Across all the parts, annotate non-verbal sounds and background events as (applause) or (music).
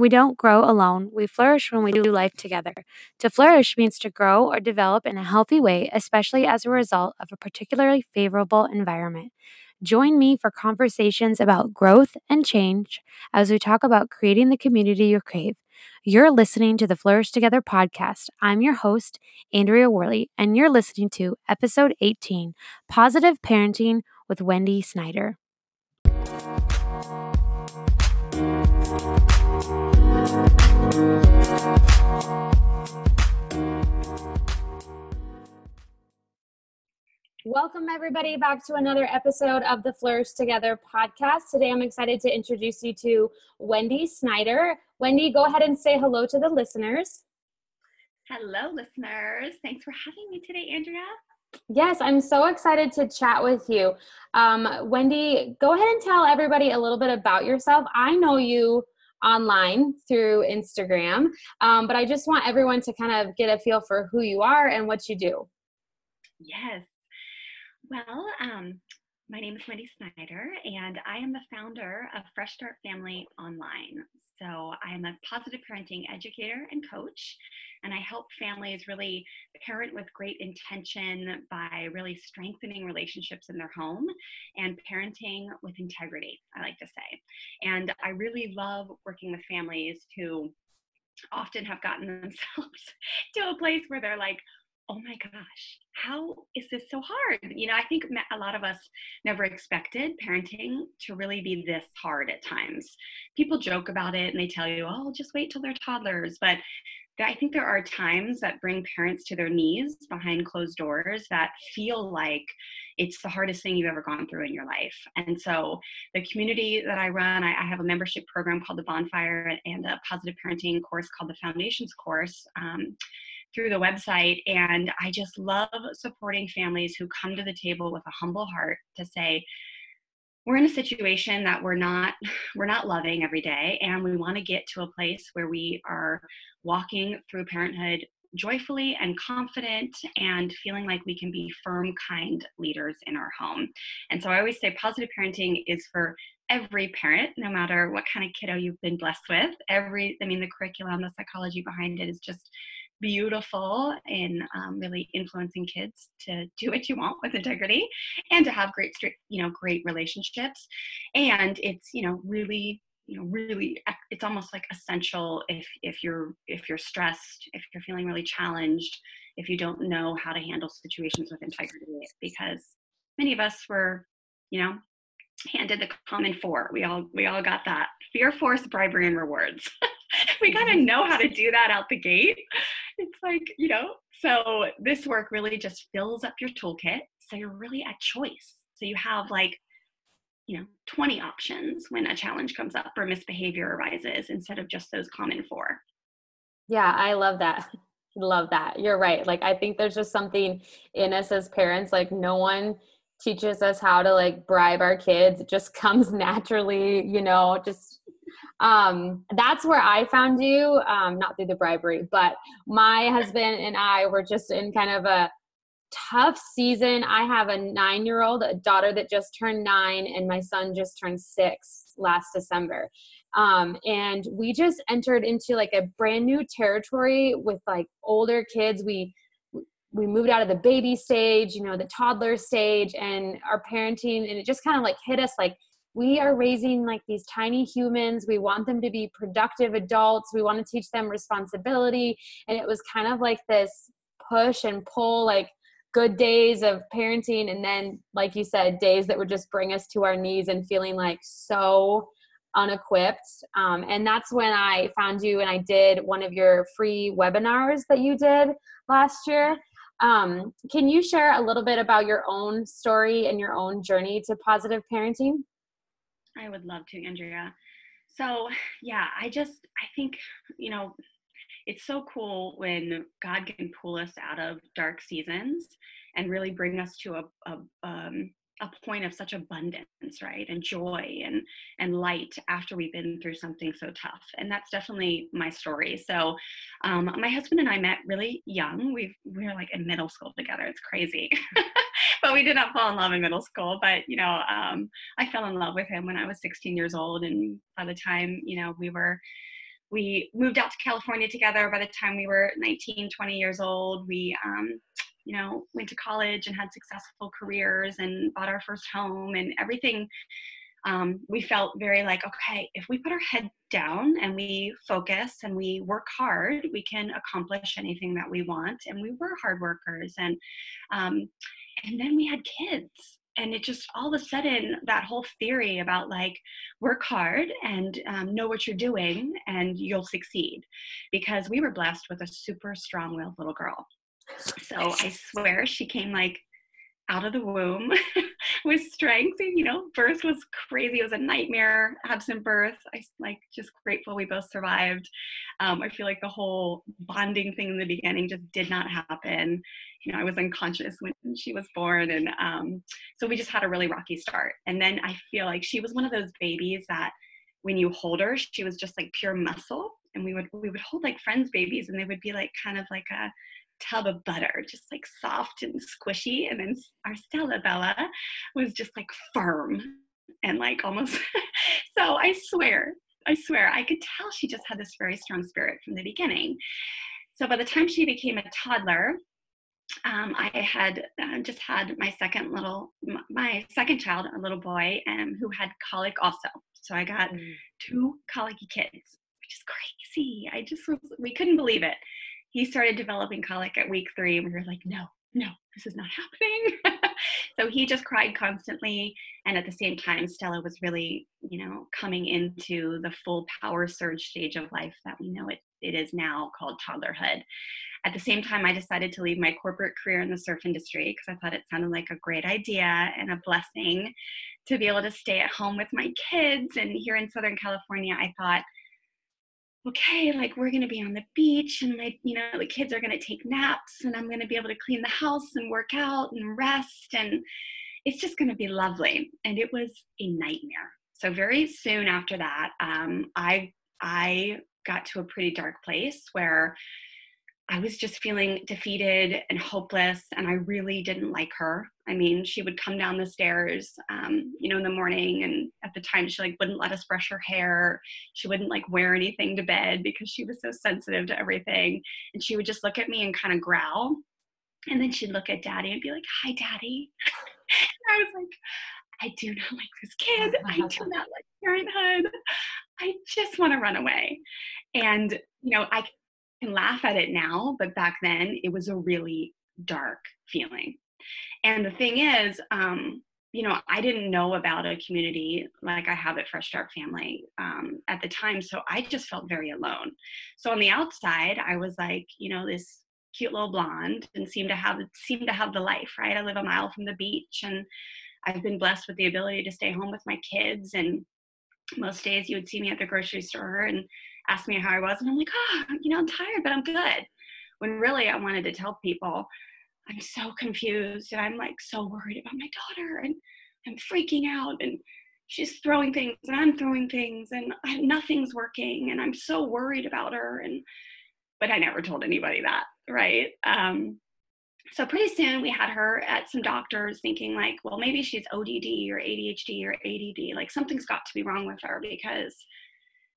We don't grow alone. We flourish when we do life together. To flourish means to grow or develop in a healthy way, especially as a result of a particularly favorable environment. Join me for conversations about growth and change as we talk about creating the community you crave. You're listening to the Flourish Together podcast. I'm your host, Andrea Worley, and you're listening to episode 18 Positive Parenting with Wendy Snyder. Welcome, everybody, back to another episode of the Flourish Together podcast. Today, I'm excited to introduce you to Wendy Snyder. Wendy, go ahead and say hello to the listeners. Hello, listeners. Thanks for having me today, Andrea. Yes, I'm so excited to chat with you. Um, Wendy, go ahead and tell everybody a little bit about yourself. I know you online through Instagram, um, but I just want everyone to kind of get a feel for who you are and what you do. Yes. Well, um, my name is Wendy Snyder, and I am the founder of Fresh Start Family Online. So, I am a positive parenting educator and coach, and I help families really parent with great intention by really strengthening relationships in their home and parenting with integrity, I like to say. And I really love working with families who often have gotten (laughs) themselves to a place where they're like, oh my gosh, how is this so hard? You know, I think a lot of us never expected parenting to really be this hard at times. People joke about it and they tell you, oh, just wait till they're toddlers. But I think there are times that bring parents to their knees behind closed doors that feel like it's the hardest thing you've ever gone through in your life. And so, the community that I run, I, have a membership program called the Bonfire and a positive parenting course called the Foundations course. Um, through the website and i just love supporting families who come to the table with a humble heart to say we're in a situation that we're not (sighs) we're not loving every day and we want to get to a place where we are walking through parenthood joyfully and confident and feeling like we can be firm kind leaders in our home. And so i always say positive parenting is for every parent no matter what kind of kiddo you've been blessed with. Every i mean the curriculum the psychology behind it is just beautiful in um, really influencing kids to do what you want with integrity and to have great you know great relationships. And it's you know really you know really it's almost like essential if if you're if you're stressed if you're feeling really challenged if you don't know how to handle situations with integrity because many of us were you know handed the common four. We all we all got that. Fear force bribery and rewards. (laughs) We kind of mm-hmm. know how to do that out the gate it's like, you know, so this work really just fills up your toolkit. So you're really at choice. So you have like, you know, 20 options when a challenge comes up or misbehavior arises instead of just those common four. Yeah, I love that. (laughs) Love that. You're right. Like, I think there's just something in us as parents, like, no one teaches us how to like bribe our kids. It just (laughs) comes naturally, you know, just um, that's where I found you, um, not through the bribery, but my husband and I were just in kind of a tough season. I have a nine year old, a daughter that just turned nine, and my son just turned six last December. Um, and we just entered into like a brand new territory with like older kids. We we moved out of the baby stage, you know, the toddler stage, and our parenting, and it just kind of like hit us like we are raising like these tiny humans. We want them to be productive adults. We want to teach them responsibility. And it was kind of like this push and pull, like good days of parenting. And then, like you said, days that would just bring us to our knees and feeling like so unequipped. Um, and that's when I found you and I did one of your free webinars that you did last year. Um, can you share a little bit about your own story and your own journey to positive parenting? I would love to, Andrea. So, yeah, I just, I think, you know, it's so cool when God can pull us out of dark seasons and really bring us to a, a, um, a point of such abundance right and joy and and light after we've been through something so tough. And that's definitely my story. So um, my husband and i met really young. We we were like in middle school together. It's crazy (laughs) but we did not fall in love in middle school but you know um, i fell in love with him when i was 16 years old and by the time you know we were we moved out to California together by the time we were 19, 20 years old. We, um, you know, went to college and had successful careers and bought our first home and everything. Um, we felt very like, okay, if we put our head down and we focus and we work hard, we can accomplish anything that we want. And we were hard workers. And um, and then we had kids. And it just all of a sudden that whole theory about like work hard and um, know what you're doing and you'll succeed. Because we were blessed with a super strong-willed little girl. So i swear she came like out of the womb (laughs) with strength. You know, birth was crazy. It was a nightmare, absent birth. I like just grateful we both survived. Um, I feel like the whole bonding thing in the beginning just did not happen. You know, I was unconscious when she was born. And um, so we just had a really rocky start. And then I feel like she was one of those babies that when you hold her, she was just like pure muscle. And we would we would hold like friends' babies and they would be like kind of like a tub of butter, just like soft and squishy. And then our Stella Bella was just like firm and like almost. (laughs) so I swear, I swear, I could tell she just had this very strong spirit from the beginning. So by the time she became a toddler, um, I had uh, just had my second little, my second child, a little boy, um, who had colic also. So I got mm. two colicky kids, which is crazy. I just was, we couldn't believe it he started developing colic at week three, and we were like, no, no, this is not happening. (laughs) so he just cried constantly. And at the same time, Stella was really, you know, coming into the full power surge stage of life that we know it, it is now called toddlerhood. At the same time, I decided to leave my corporate career in the surf industry because I thought it sounded like a great idea and a blessing to be able to stay at home with my kids. And here in Southern California, I thought, okay, like we're going to be on the beach and like, you know, the kids are going to take naps and I'm going to be able to clean the house and work out and rest and it's just going to be lovely. And it was a nightmare. So very soon after that, um, I I got to a pretty dark place where I was just feeling defeated and hopeless, and I really didn't like her. I mean, she would come down the stairs, um, you know, in the morning, and at the time, she like wouldn't let us brush her hair. She wouldn't like wear anything to bed because she was so sensitive to everything. And she would just look at me and kind of growl, and then she'd look at Daddy and be like, "Hi, Daddy." (laughs) I was like, "I do not like this kid. I do not like parenthood. I just want to run away." And you know, I can laugh at it now, but back then it was a really dark feeling. And the thing is, um, you know, I didn't know about a community like I have at Fresh Start Family um, at the time, so I just felt very alone. So on the outside, I was like, you know, this cute little blonde and seemed to have seemed to have the life, right? I live a mile from the beach, and I've been blessed with the ability to stay home with my kids. And most days, you would see me at the grocery store, and ask me how I was, and I'm like, oh, you know, I'm tired, but I'm good. When really I wanted to tell people, I'm so confused and I'm like so worried about my daughter and I'm freaking out and she's throwing things and I'm throwing things and I, nothing's working and I'm so worried about her and but I never told anybody that, right? Um, so pretty soon we had her at some doctors thinking like, well, maybe she's ODD or ADHD or ADD, like something's got to be wrong with her because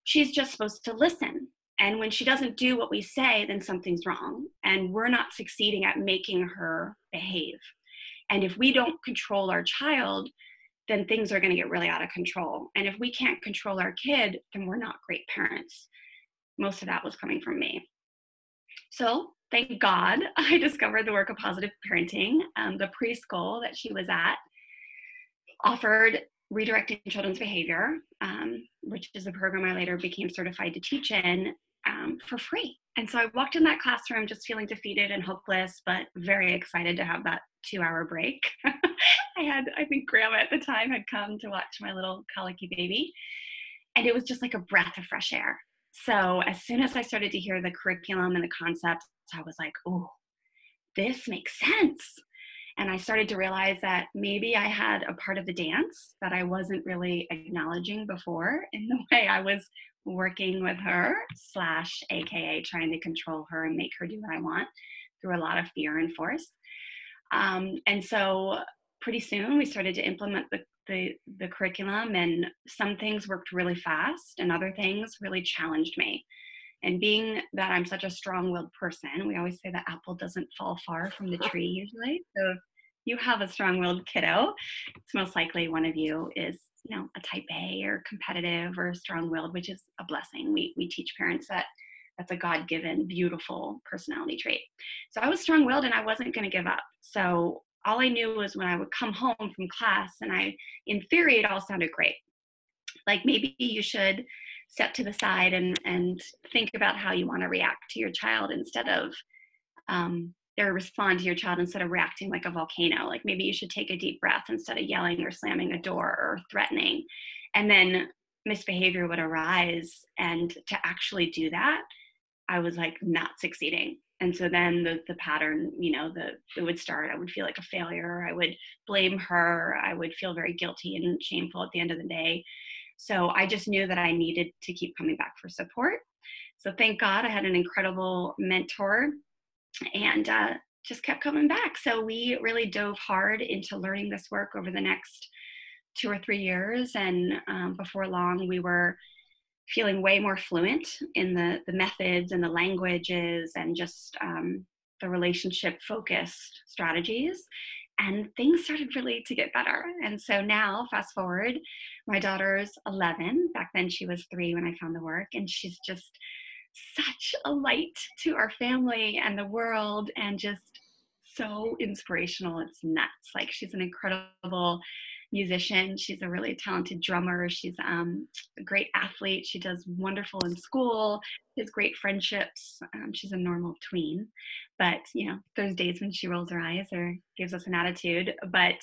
she's just supposed to listen. And when she doesn't do what we say, then something's wrong. And we're not succeeding at making her behave. And if we don't control our child, then things are going to get really out of control. And if we can't control our kid, then we're not great parents. Most of that was coming from me. So, thank God, (laughs) I discovered the work of positive parenting. Um, the preschool that she was at offered redirecting children's behavior, um, which is a program I later became certified to teach in um, for free. And so I walked in that classroom just feeling defeated and hopeless, but very excited to have that two hour break. (laughs) I had, I think grandma at the time had come to watch my little colicky baby. And it was just like a breath of fresh air. So as soon as I started to hear the curriculum and the concepts, I was like, oh, this makes sense. And I started to realize that maybe I had a part of the dance that I wasn't really acknowledging before in the (laughs) way I was working with her, slash, AKA trying to control her and make her do what I want through a lot of fear and force. Um, and so pretty soon we started to implement the, the the curriculum and some things worked really fast and other things really challenged me and being that i'm such a strong-willed person we always say that apple doesn't fall far from the (laughs) tree usually so if you have a strong-willed kiddo it's most likely one of you is you know a type a or competitive or strong-willed which is a blessing. We we teach parents that that's a god-given beautiful personality trait. So i was strong-willed and i wasn't going to give up. So all I knew was when I would come home from class and I, in theory, it all sounded great. Like maybe you should step to the side and, and think about how you want to react to your child instead of, um, or respond to your child instead of reacting like a volcano. Like maybe you should take a deep breath instead of yelling or slamming a door or threatening. And then misbehavior would arise. And to actually do that, I was like not succeeding and so then the, the pattern you know the it would start i would feel like a failure i would blame her i would feel very guilty and shameful at the end of the day so i just knew that i needed to keep coming back for support so thank god i had an incredible mentor and uh, just kept coming back so we really dove hard into learning this work over the next two or three years and um, before long we were feeling way more fluent in the, the methods and the languages and just um, the relationship focused strategies. And things started really to get better. And so now, fast forward, my daughter's 11. Back then, she was three when I found the work, and she's just such a light to our family and the world, and just so inspirational. It's nuts. Like, she's an incredible musician. She's a really talented drummer. She's um, a great athlete. She does wonderful in school. She has great friendships. Um, she's a normal tween, but you know, those days when she rolls her eyes or gives us an attitude. But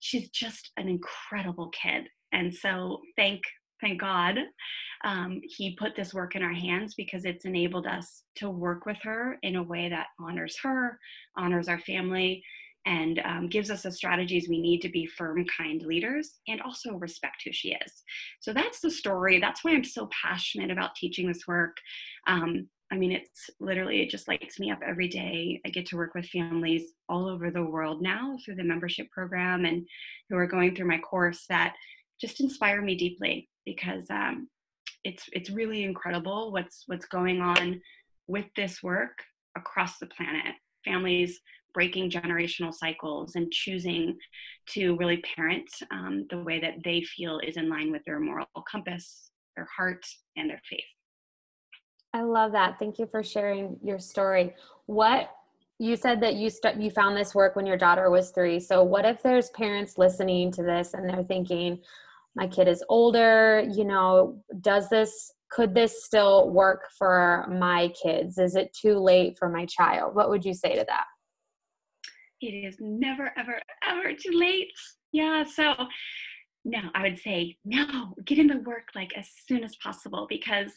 she's just an incredible kid, and so thank thank God um, he put this work in our hands because it's enabled us to work with her in a way that honors her, honors our family, and um, gives us the strategies we need to be firm, kind leaders and also respect who she is. So that's the story. That's why I'm so passionate about teaching this work. Um, I mean, it's literally, it just lights me up every day. I get to work with families all over the world now through the membership program and who are going through my course that just inspire me deeply because um, it's it's really incredible what's what's going on with this work across the planet. Families breaking generational cycles and choosing to really parent um, the way that they feel is in line with their moral compass, their heart, and their faith. I love that. Thank you for sharing your story. What you said that you st- you found this work when your daughter was 3. So what if there's parents listening to this and they're thinking my kid is older, you know, does this could this still work for my kids? Is it too late for my child? What would you say to that? it is never, ever, ever too late. Yeah. So, no, I would say no, get in the work like as soon as possible because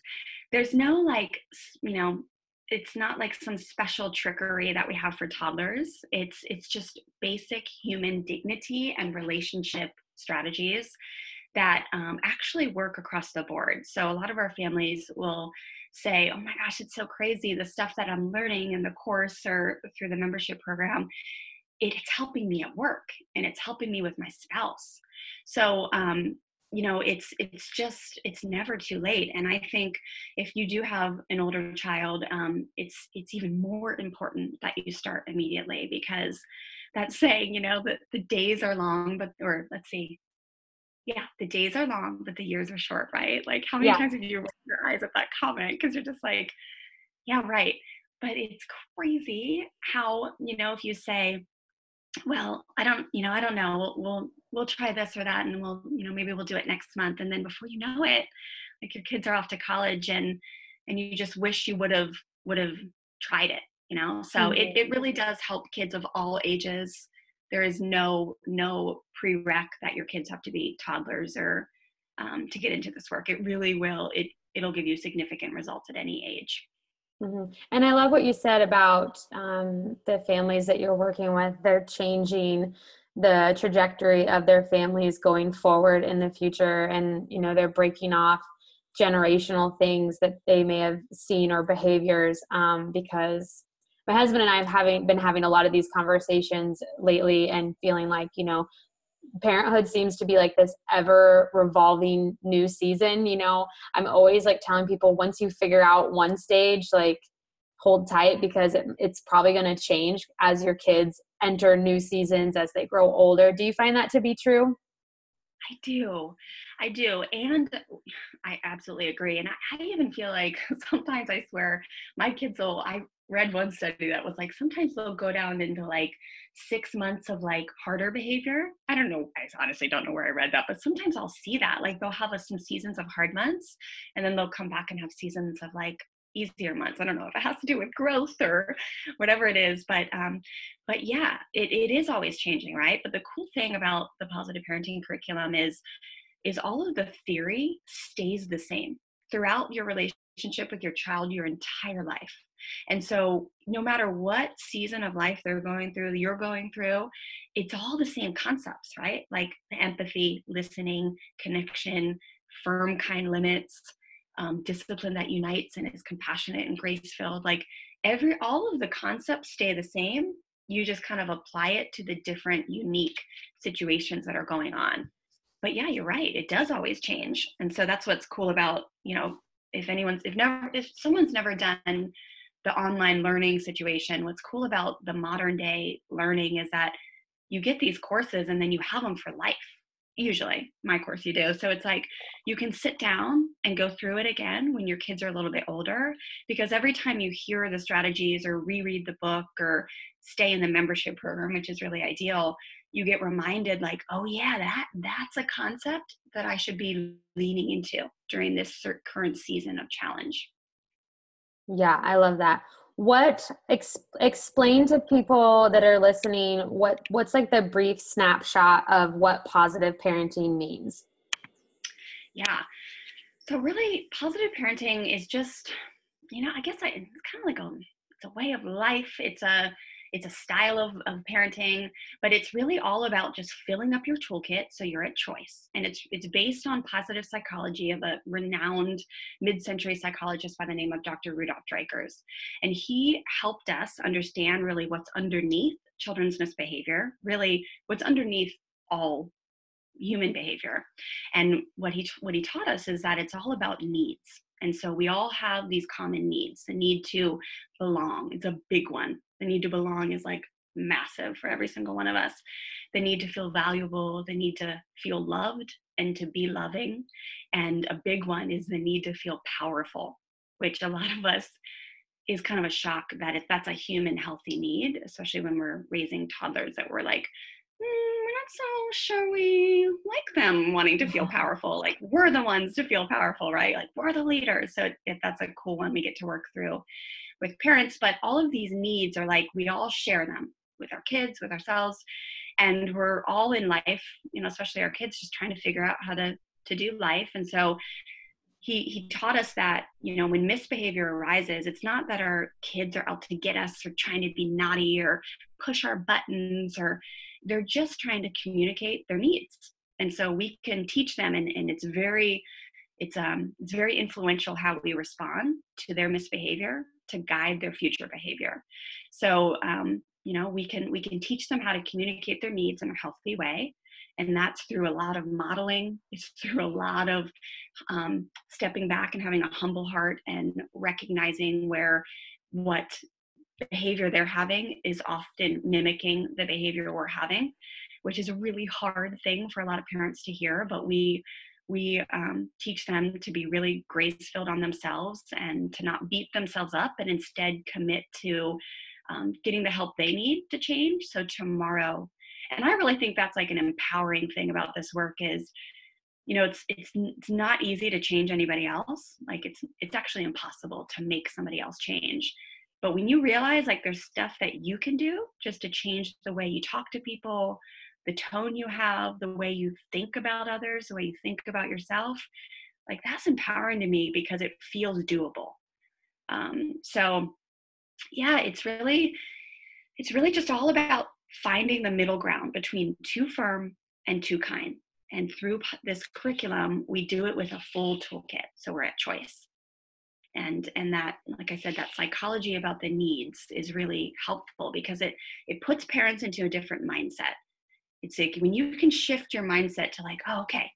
there's no like, you know, it's not like some special trickery that we have for toddlers. It's it's just basic human dignity and relationship strategies that um, actually work across the board. So a lot of our families will say, "Oh my gosh, it's so crazy! The stuff that I'm learning in the course or through the membership program it's helping me at work and it's helping me with my spouse so um, you know it's it's just it's never too late. And i think if you do have an older child um, it's it's even more important that you start immediately because that's saying you know that the days are long but or let's see. Yeah the days are long but the years are short right? Like how many yeah. times have you rolled your eyes at that comment? Because you're just like yeah right. But it's crazy how you know if you say well i don't you know i don't know. We'll, we'll try this or that and we'll you know maybe we'll do it next month and then before you know it like your kids are off to college and and you just wish you would have would have tried it you know so mm-hmm. it, it really does help kids of all ages there is no no prereq that your kids have to be toddlers or um, to get into this work it really will it it'll give you significant results at any age Mm-hmm. And I love what you said about um, the families that you're working with. They're changing the trajectory of their families going forward in the future, and you know they're breaking off generational things that they may have seen or behaviors. Um, because my husband and I have having been having a lot of these conversations lately, and feeling like you know parenthood seems to be like this ever revolving new season you know i'm always like telling people once you figure out one stage like hold tight because it, it's probably going to change as your kids enter new seasons as they grow older do you find that to be true I do. I do. And I absolutely agree. And I, I, even feel like (laughs) sometimes I swear my kids will, I read one study that was like sometimes they'll go down into like six months of like harder behavior. I don't know. I honestly don't know where I read that, but sometimes I'll see that. Like they'll have a, some seasons of hard months and then they'll come back and have seasons of like easier months. I don't know if it has to do with growth or whatever it is, but um, but yeah, it, it is always changing, right? But the cool thing about the positive parenting curriculum is is all of the theory stays the same throughout your relationship with your child your entire life. And so, no matter what season of life they're going through, you're going through, it's all the same concepts, right? Like the empathy, listening, connection, firm, kind limits, um, discipline that unites and is compassionate and grace filled. Like every, all of the concepts stay the same. You just kind of apply it to the different unique situations that are going on. But yeah, you're right. It does always change. And so that's what's cool about, you know, if anyone's, if never, if someone's never done the online learning situation, what's cool about the modern day learning is that you get these courses and then you have them for life usually my course you do. So it's like you can sit down and go through it again when your kids are a little bit older because every time you hear the strategies or reread the book or stay in the membership program which is really ideal you get reminded like oh yeah that that's a concept that i should be leaning into during this current season of challenge. Yeah i love that what ex, explain to people that are listening what what's like the brief snapshot of what positive parenting means? Yeah. So really positive parenting is just you know i guess I, it's kind of like a it's a way of life. It's a it's a style of, of parenting but it's really all about just filling up your toolkit so you're at choice. And it's it's based on positive psychology of a renowned mid-century psychologist by the name of dr rudolf dreikurs and he helped us understand really what's underneath children's misbehavior really what's underneath all human behavior. And what he what he taught us is that it's all about needs. And so we all have these common needs the need to belong. It's a big one the need to belong is like massive for every single one of us. The need to feel valuable the need to feel loved and to be loving and a big one is the need to feel powerful which a (laughs) lot of us is kind of a shock that if that's a human healthy need especially when we're raising toddlers that we're like mm, we're not so sure we like them wanting to feel powerful like we're the ones to feel powerful right? Like we're the leaders. So if that's a cool one we get to work through with parents, but all of these needs are like we all share them with our kids, with ourselves, and we're all in life, you know, especially our kids just trying to figure out how to to do life. And so he he taught us that, you know, when misbehavior arises, it's not that our kids are out to get us or trying to be naughty or push our buttons or they're just trying to communicate their needs. And so we can teach them and, and it's very it's um it's very influential how we respond to their misbehavior to guide their future behavior. So, um, you know, we can we can teach them how to communicate their needs in a healthy way, and that's through a lot of modeling. It's (laughs) through a lot of um, stepping back and having a humble heart and recognizing where what behavior they're having is often mimicking the behavior we're having, which is a really hard thing for a lot of parents to hear. But we we um, teach them to be really grace filled on themselves and to not beat themselves up and instead commit to um, getting the help they need to change. So tomorrow and i really think that's like an empowering thing about this work is you know it's it's it's not easy to change anybody else. Like it's it's actually impossible to make somebody else change. But when you realize like there's stuff that you can do just to change the way you talk to people the tone you have, the way you think about others, the way you think about yourself, like that's empowering to me because it feels doable. Um, so yeah, it's really, it's really just all about finding the middle ground between too firm and too kind. And through this curriculum, we do it with a full toolkit. So we're at choice. And, and that like i said that psychology about the needs is really helpful because it it puts parents into a different mindset it's like when you can shift your mindset to like oh okay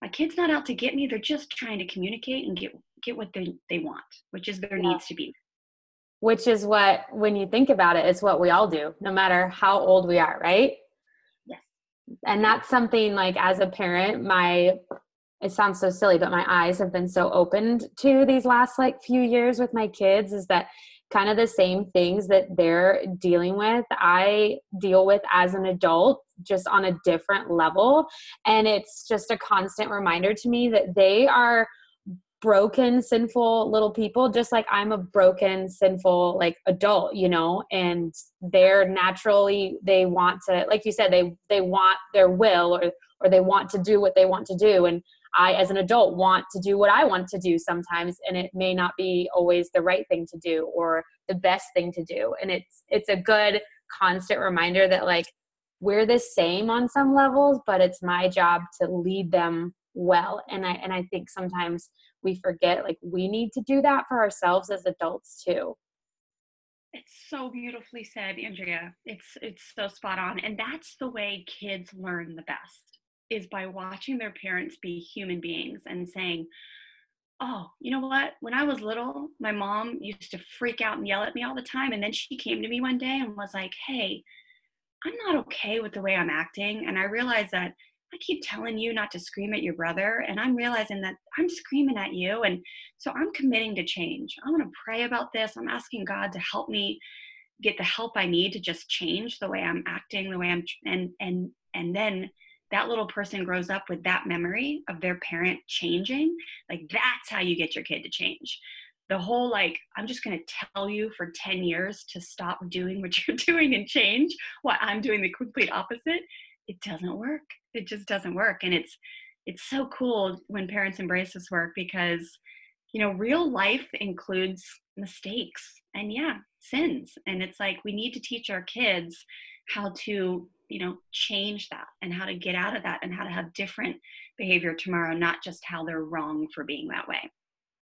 my kid's not out to get me they're just trying to communicate and get get what they, they want which is their yeah. needs to be. Which is what when you think about it it's what we all do no matter how old we are right? Yes. And that's something like as a parent my it sounds so silly but my eyes have been so opened to these last like few years with my kids is that kind of the same things that they're dealing with i deal with as an adult just on a different level. And it's just a constant reminder to me that they are broken sinful little people just like i'm a broken sinful like adult you know? And they're naturally they want to like you said they they want their will or or they want to do what they want to do. And i as an adult want to do what i want to do sometimes and it may not be always the right thing to do or the best thing to do. And it's it's a good constant reminder that like we're the same on some levels but it's my job to lead them well. And i and i think sometimes we forget like we need to do that for ourselves as adults too. It's so beautifully said andrea. It's it's so spot on. And that's the way kids learn the best is by watching their parents be human beings and saying oh you know what? When i was little my mom used to freak out and yell at me all the time. And then she came to me one day and was like hey i'm not okay with the way i'm acting and i realize that I keep telling you not to scream at your brother, and I'm realizing that I'm screaming at you. And so I'm committing to change. I want to pray about this. I'm asking God to help me get the help I need to just change the way I'm acting, the way I'm, and, and, and then that little person grows up with that memory of their parent changing. Like that's how you get your kid to change. The whole like, I'm just going to tell you for 10 years to stop doing what you're (laughs) doing and change what I'm doing the complete opposite. It doesn't work. It just doesn't work. And it's it's so cool when parents embrace this work because you know real life includes mistakes and yeah sins. And it's like we need to teach our kids how to you know change that and how to get out of that and how to have different behavior tomorrow not just how they're wrong for being that way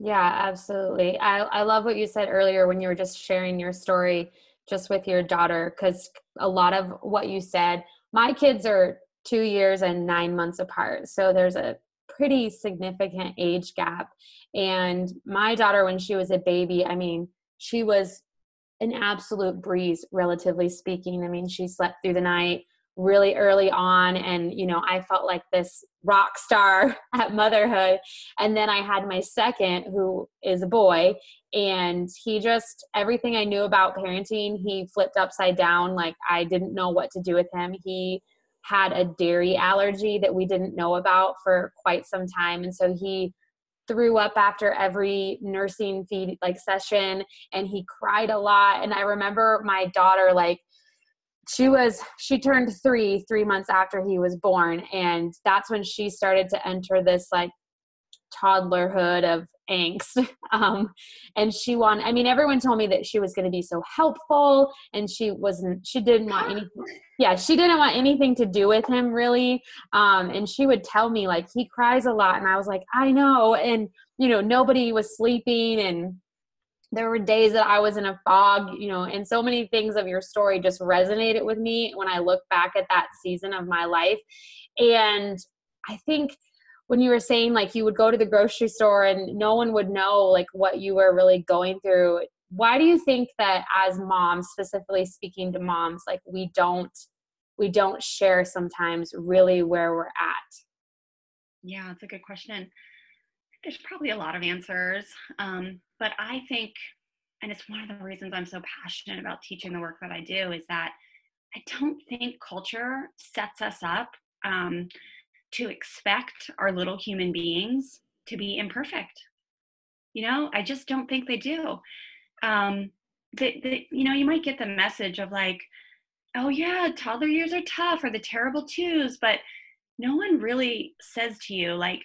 yeah absolutely i, I love what you said earlier when you were just sharing your story just with your daughter because a lot of what you said my kids are two years and nine months apart. So there's a pretty significant age gap. And my daughter, when she was a baby, I mean, she was an absolute breeze, relatively speaking. I mean, she slept through the night really early on and you know i felt like this rock star (laughs) at motherhood. And then i had my second who is a boy and he just everything i knew about parenting he flipped upside down like i didn't know what to do with him. He had a dairy allergy that we didn't know about for quite some time and so he threw up after every nursing feed like session and he cried a lot. And i remember my daughter like she was she turned 3 3 months after he was born and that's when she started to enter this like toddlerhood of angst. (laughs) Um, and she wanted i mean everyone told me that she was going to be so helpful and she wasn't she didn't want anything yeah she didn't want anything to do with him really. Um, and she would tell me like he cries a lot and i was like i know and you know nobody was sleeping and there were days that i was in a fog you know and so many things of your story just resonated with me when i look back at that season of my life. And i think when you were saying like you would go to the grocery store and no one would know like what you were really going through why do you think that as moms specifically speaking to moms like we don't we don't share sometimes really where we're at? Yeah it's a good question there's probably a lot of answers um, but i think and it's one of the reasons i'm so passionate about teaching the work that i do is that i don't think culture sets us up um, to expect our little human beings to be imperfect. You know, I just don't think they do. Um, that, you know, you might get the message of like, oh yeah, toddler years are tough or the terrible twos, but no one really says to you like,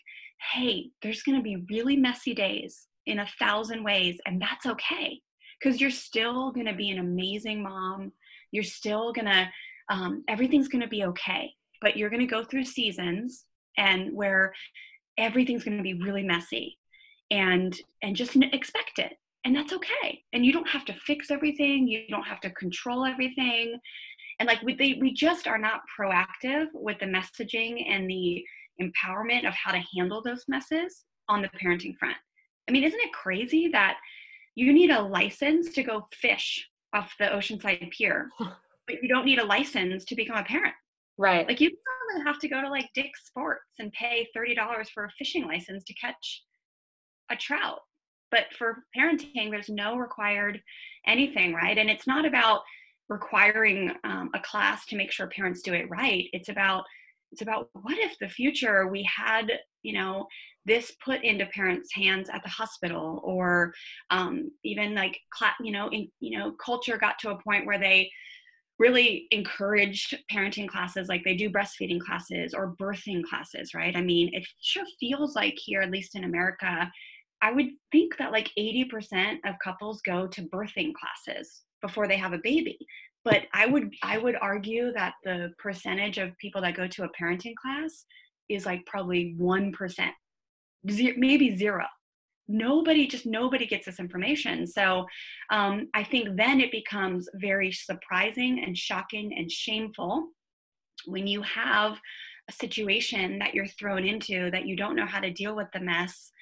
hey, there's going to be really messy days in a thousand ways, and that's okay because you're still going to be an amazing mom. You're still going to, um, everything's going to be okay but you're going to go through seasons and where everything's going to be really messy and and just expect it and that's okay and you don't have to fix everything you don't have to control everything and like we, they, we just are not proactive with the messaging and the empowerment of how to handle those messes on the parenting front. I mean isn't it crazy that you need a license to go fish off the oceanside pier (laughs) but you don't need a license to become a parent? Right. Like you don't have to go to like dick's sports and pay $30 for a fishing license to catch a trout. But for parenting there's no required anything right? And it's not about requiring um, a class to make sure parents do it right. It's about it's about what if the future we had you know this put into parents hands at the hospital or um, even like you know in, you know culture got to a point where they really encouraged parenting classes like they do breastfeeding classes or birthing classes right i mean it sure feels like here at least in america I would think that like 80% of couples go to birthing classes before they have a baby. But I would I would argue that the percentage of people that go to a parenting class is like probably 1%, maybe zero. Nobody, just nobody gets this information. So um, I think then it becomes very surprising and shocking and shameful when you have a situation that you're thrown into that you don't know how to deal with the mess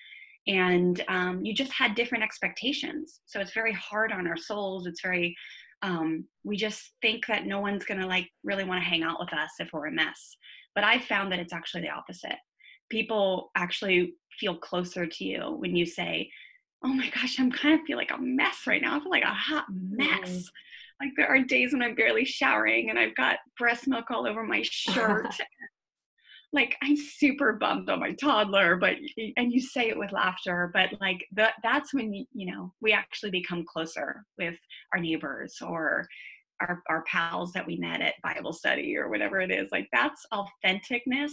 and um, you just had different expectations so it's very hard on our souls it's very um, we just think that no one's gonna like really want to hang out with us if we're a mess but i found that it's actually the opposite. People actually feel closer to you when you say oh my gosh i'm kind of feel like a mess right now. I feel like a hot mess. Mm. like there are days when i'm barely showering and i've got breast milk all over my shirt (laughs) like I'm super bummed on my toddler, but and you say it with laughter, but like that that's when you, know we actually become closer with our neighbors or our, our pals that we met at Bible study or whatever it is. Like that's authenticness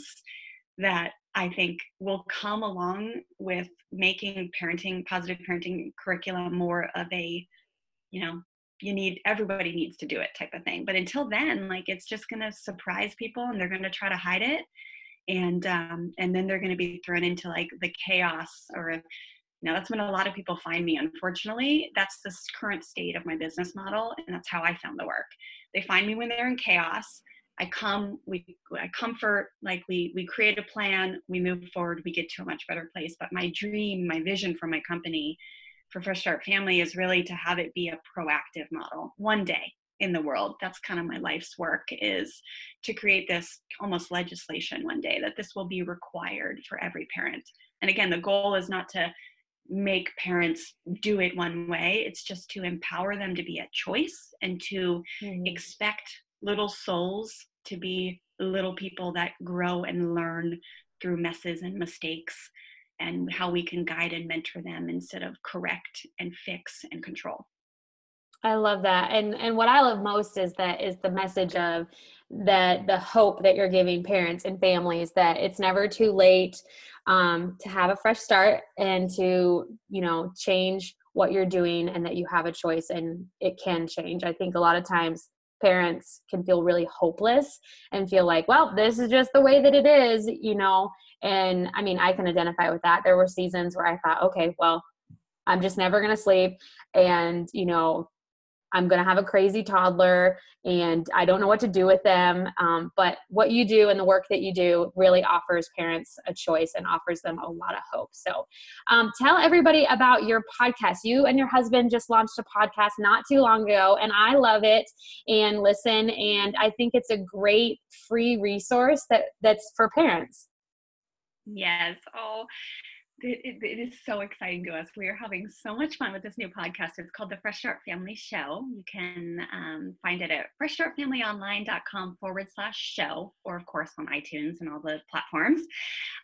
that I think will come along with making parenting, positive parenting curriculum more of a, you know, you need everybody needs to do it type of thing. But until then, like it's just gonna surprise people and they're gonna try to hide it and um, and then they're going to be thrown into like the chaos or you know that's when a lot of people find me unfortunately. That's the current state of my business model and that's how i found the work. They find me when they're in chaos. I come we i comfort like we we create a plan we move forward we get to a much better place. But my dream my vision for my company for fresh start family is really to have it be a proactive model one day in the world that's kind of my life's work is to create this almost legislation one day that this will be required for every parent and again the goal is not to make parents do it one way it's just to empower them to be a choice and to mm-hmm. expect little souls to be little people that grow and learn through messes and mistakes and how we can guide and mentor them instead of correct and fix and control I love that. And and what I love most is that is the message of that the hope that you're giving parents and families that it's never too late um, to have a fresh start and to you know change what you're doing and that you have a choice and it can change. I think a lot of times parents can feel really hopeless and feel like, well, this is just the way that it is, you know. And I mean, I can identify with that. There were seasons where I thought, okay, well, I'm just never going to sleep. And, you know, I'm going to have a crazy toddler and I don't know what to do with them. Um, but what you do and the work that you do really offers parents a choice and offers them a lot of hope. So um, tell everybody about your podcast. You and your husband just launched a podcast not too long ago, and I love it and listen. And I think it's a great free resource that that's for parents. Yes. Oh, it, it is so exciting to us. We are having so much fun with this new podcast. It's called the Fresh Start Family Show. You can um, find it at freshstartfamilyonline.com forward slash show, or of course on iTunes and all the platforms.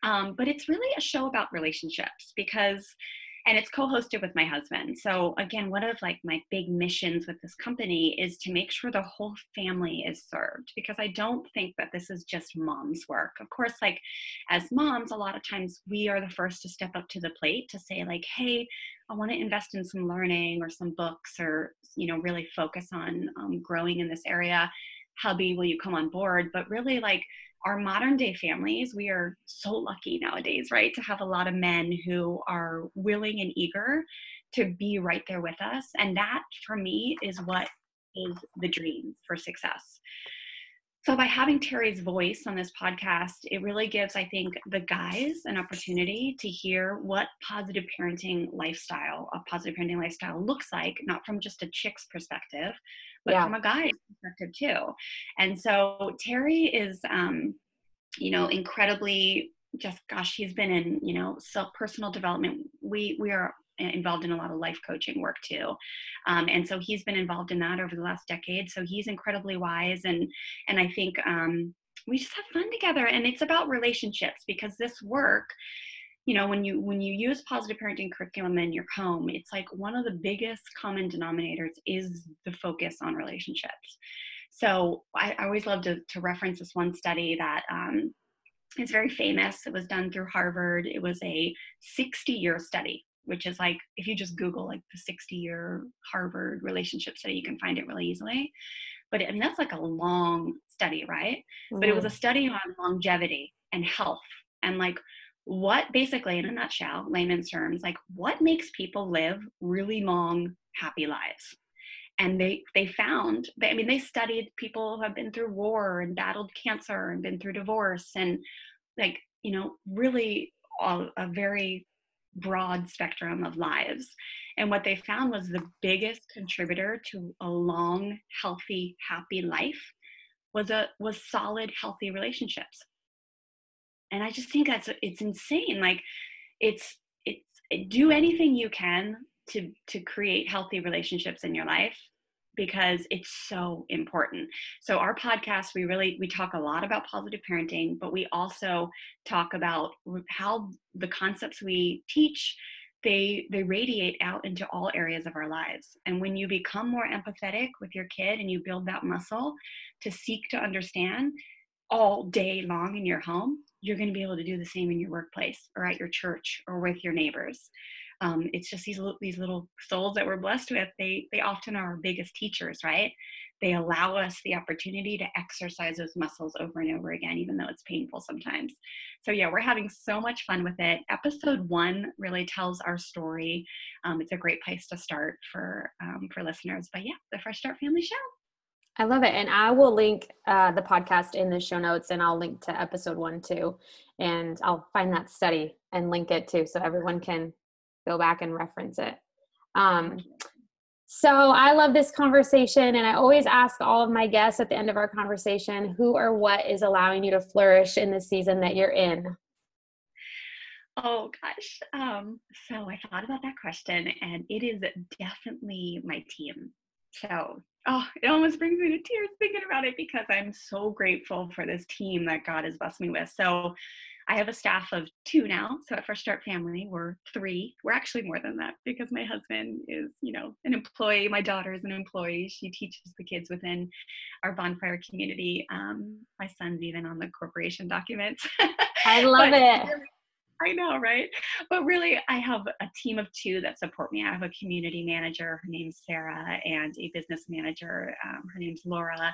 Um, but it's really a show about relationships because and it's co-hosted with my husband. So again one of like my big missions with this company is to make sure the whole family is served because i don't think that this is just mom's work. Of course like as moms a lot of times we are the first to step up to the plate to say like hey i want to invest in some learning or some books or you know really focus on um, growing in this area. Hubby will you come on board? But really like our modern day families, we are so lucky nowadays, right, to have a lot of men who are willing and eager to be right there with us. And that for me is what is the dream for success. So, by having Terry's voice on this podcast, it really gives, I think, the guys an opportunity to hear what positive parenting lifestyle, a positive parenting lifestyle looks like, not from just a chick's perspective, but yeah. from a guy's perspective too. And so, Terry is, um, you know, incredibly just gosh he's been in you know self personal development we we are involved in a lot of life coaching work too. Um, and so he's been involved in that over the last decade. So he's incredibly wise and and i think um, we just have fun together and it's about relationships because this work you know when you when you use positive parenting curriculum in your home it's like one of the biggest common denominators is the focus on relationships. So i, I always love to, to reference this one study that um, is very famous. It was done through harvard. It was a 60 year study which is like if you just Google like the 60 year Harvard relationship study, you can find it really easily. But I mean, that's like a long study, right? Mm-hmm. But it was a mm-hmm. study on longevity and health and like what basically, in a nutshell, layman's terms, like what makes people live really long, happy lives. And they they found, I mean, they studied people who have been through war and battled cancer and been through divorce and like, you know, really a, a very broad spectrum of lives. And what they found was the biggest contributor to a long, healthy, happy life was a was solid, healthy relationships. And I just think that's it's insane. Like it's it's do anything you can to to create healthy relationships in your life because it's so important. So our podcast we really we talk a lot about positive parenting, but we also talk about how the concepts we teach they they radiate out into all areas of our lives. And when you become more empathetic with your kid and you build that muscle to seek to understand all day long in your home, you're going to be able to do the same in your workplace or at your church or with your neighbors um, it's just these these little souls that we're blessed with. They they often are our biggest teachers, right? They allow us the opportunity to exercise those muscles over and over again, even though it's painful sometimes. So yeah, we're having so much fun with it. Episode one really tells our story. Um, it's a great place to start for um, for listeners. But yeah, the Fresh Start Family Show. I love it. And I will link uh, the podcast in the show notes and I'll link to episode one too. And I'll find that study and link it too so everyone can go back and reference it. Um, so I love this conversation, and I always ask all of my guests at the end of our conversation who or what is allowing you to flourish in the season that you're in. Oh gosh. Um, so I thought about that question, and it is definitely my team. So, oh, it almost brings me to tears thinking about it because I'm so grateful for this team that God has blessed me with. So, I have a staff of two now. So at Fresh Start Family, we're three. We're actually more than that because my husband is, you know, an employee. My daughter is an employee. She teaches the kids within our bonfire community. Um, my son's even on the corporation documents. (laughs) I love it. I know, right? But really, I have a team of two that support me. I have a community manager, her name's Sarah, and a business manager, um, her name's Laura.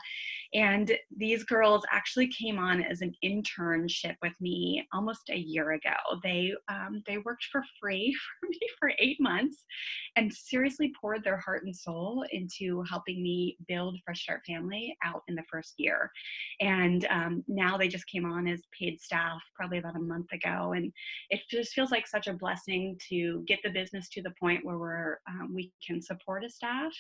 And these girls actually came on as an internship with me almost a year ago. They um, they worked for free (laughs) for me for eight months, and seriously poured their heart and soul into helping me build Fresh Start Family out in the first year. And um, now they just came on as paid staff probably about a month ago, and it just feels like such a blessing to get the business to the point where we're um, we can support a staff.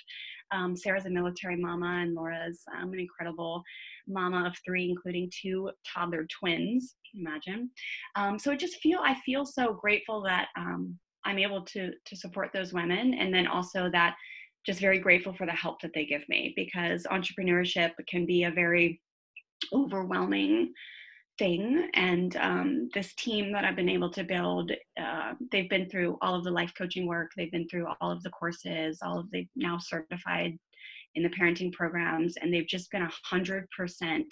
Um, Sarah's a military mama, and Laura's um, an incredible mama of three, including two toddler twins. imagine? Um, so it just feel I feel so grateful that um, I'm able to to support those women, and then also that just very grateful for the help that they give me because entrepreneurship can be a very overwhelming thing and um, this team that i've been able to build uh, they've been through all of the life coaching work they've been through all of the courses all of the now certified in the parenting programs and they've just been a hundred percent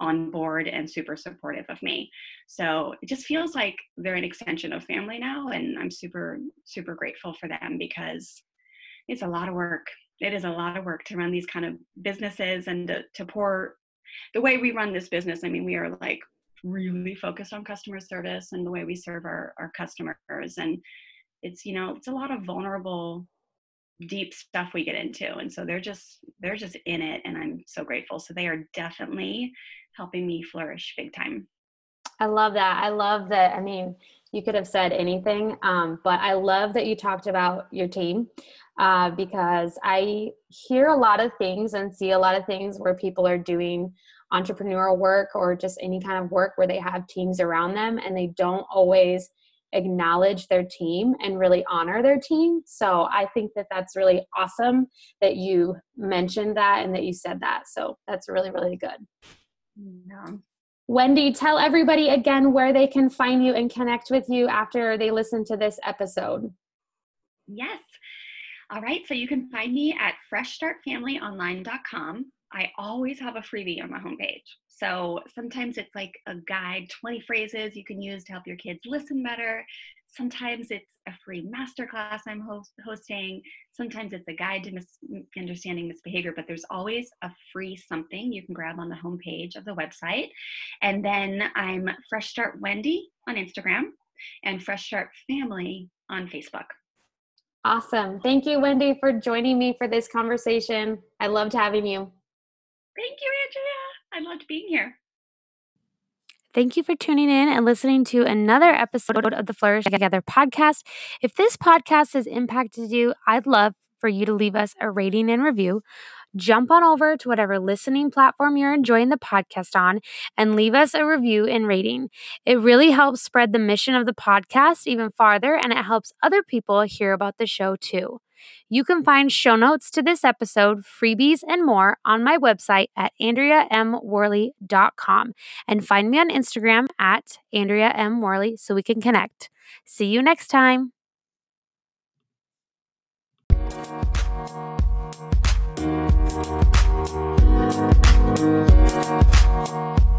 on board and super supportive of me. So it just feels like they're an extension of family now and i'm super super grateful for them because it's a lot of work. It is a lot of work to run these kind of businesses and to, to pour the way we run this business, I mean, we are like really focused on customer service and the way we serve our, our customers. And it's, you know, it's a lot of vulnerable deep stuff we get into. And so they're just they're just in it and i'm so grateful. So they are definitely helping me flourish big time. I love that. I love that. I mean you could have said anything um, but i love that you talked about your team uh, because i hear a lot of things and see a lot of things where people are doing entrepreneurial work or just any kind of work where they have teams around them and they don't always acknowledge their team and really honor their team. So I think that that's really awesome that you mentioned that and that you said that. So that's really, really good. Yeah. Wendy, tell everybody again where they can find you and connect with you after they listen to this episode. Yes. All right. So you can find me at freshstartfamilyonline.com. I always have a freebie on my homepage. So sometimes it's like a guide, 20 phrases you can use to help your kids listen better. Sometimes it's a free masterclass I'm host- hosting. Sometimes it's a guide to mis- understanding misbehavior, but there's always a free something you can grab on the homepage of the website. And then I'm Fresh Start Wendy on Instagram and Fresh Start Family on Facebook. Awesome. Thank you, Wendy, for joining me for this conversation. I loved having you. Thank you, Andrea. I loved being here. Thank you for tuning in and listening to another episode of the Flourish Together podcast. If this podcast has impacted you, I'd love for you to leave us a rating and review jump on over to whatever listening platform you're enjoying the podcast on and leave us a review and rating. It really helps spread the mission of the podcast even farther and it helps other people hear about the show too. You can find show notes to this episode, freebies, and more on my website at AndreaMWorley.com and find me on Instagram at Andrea M. Worley so we can connect. See you next time. Thank you.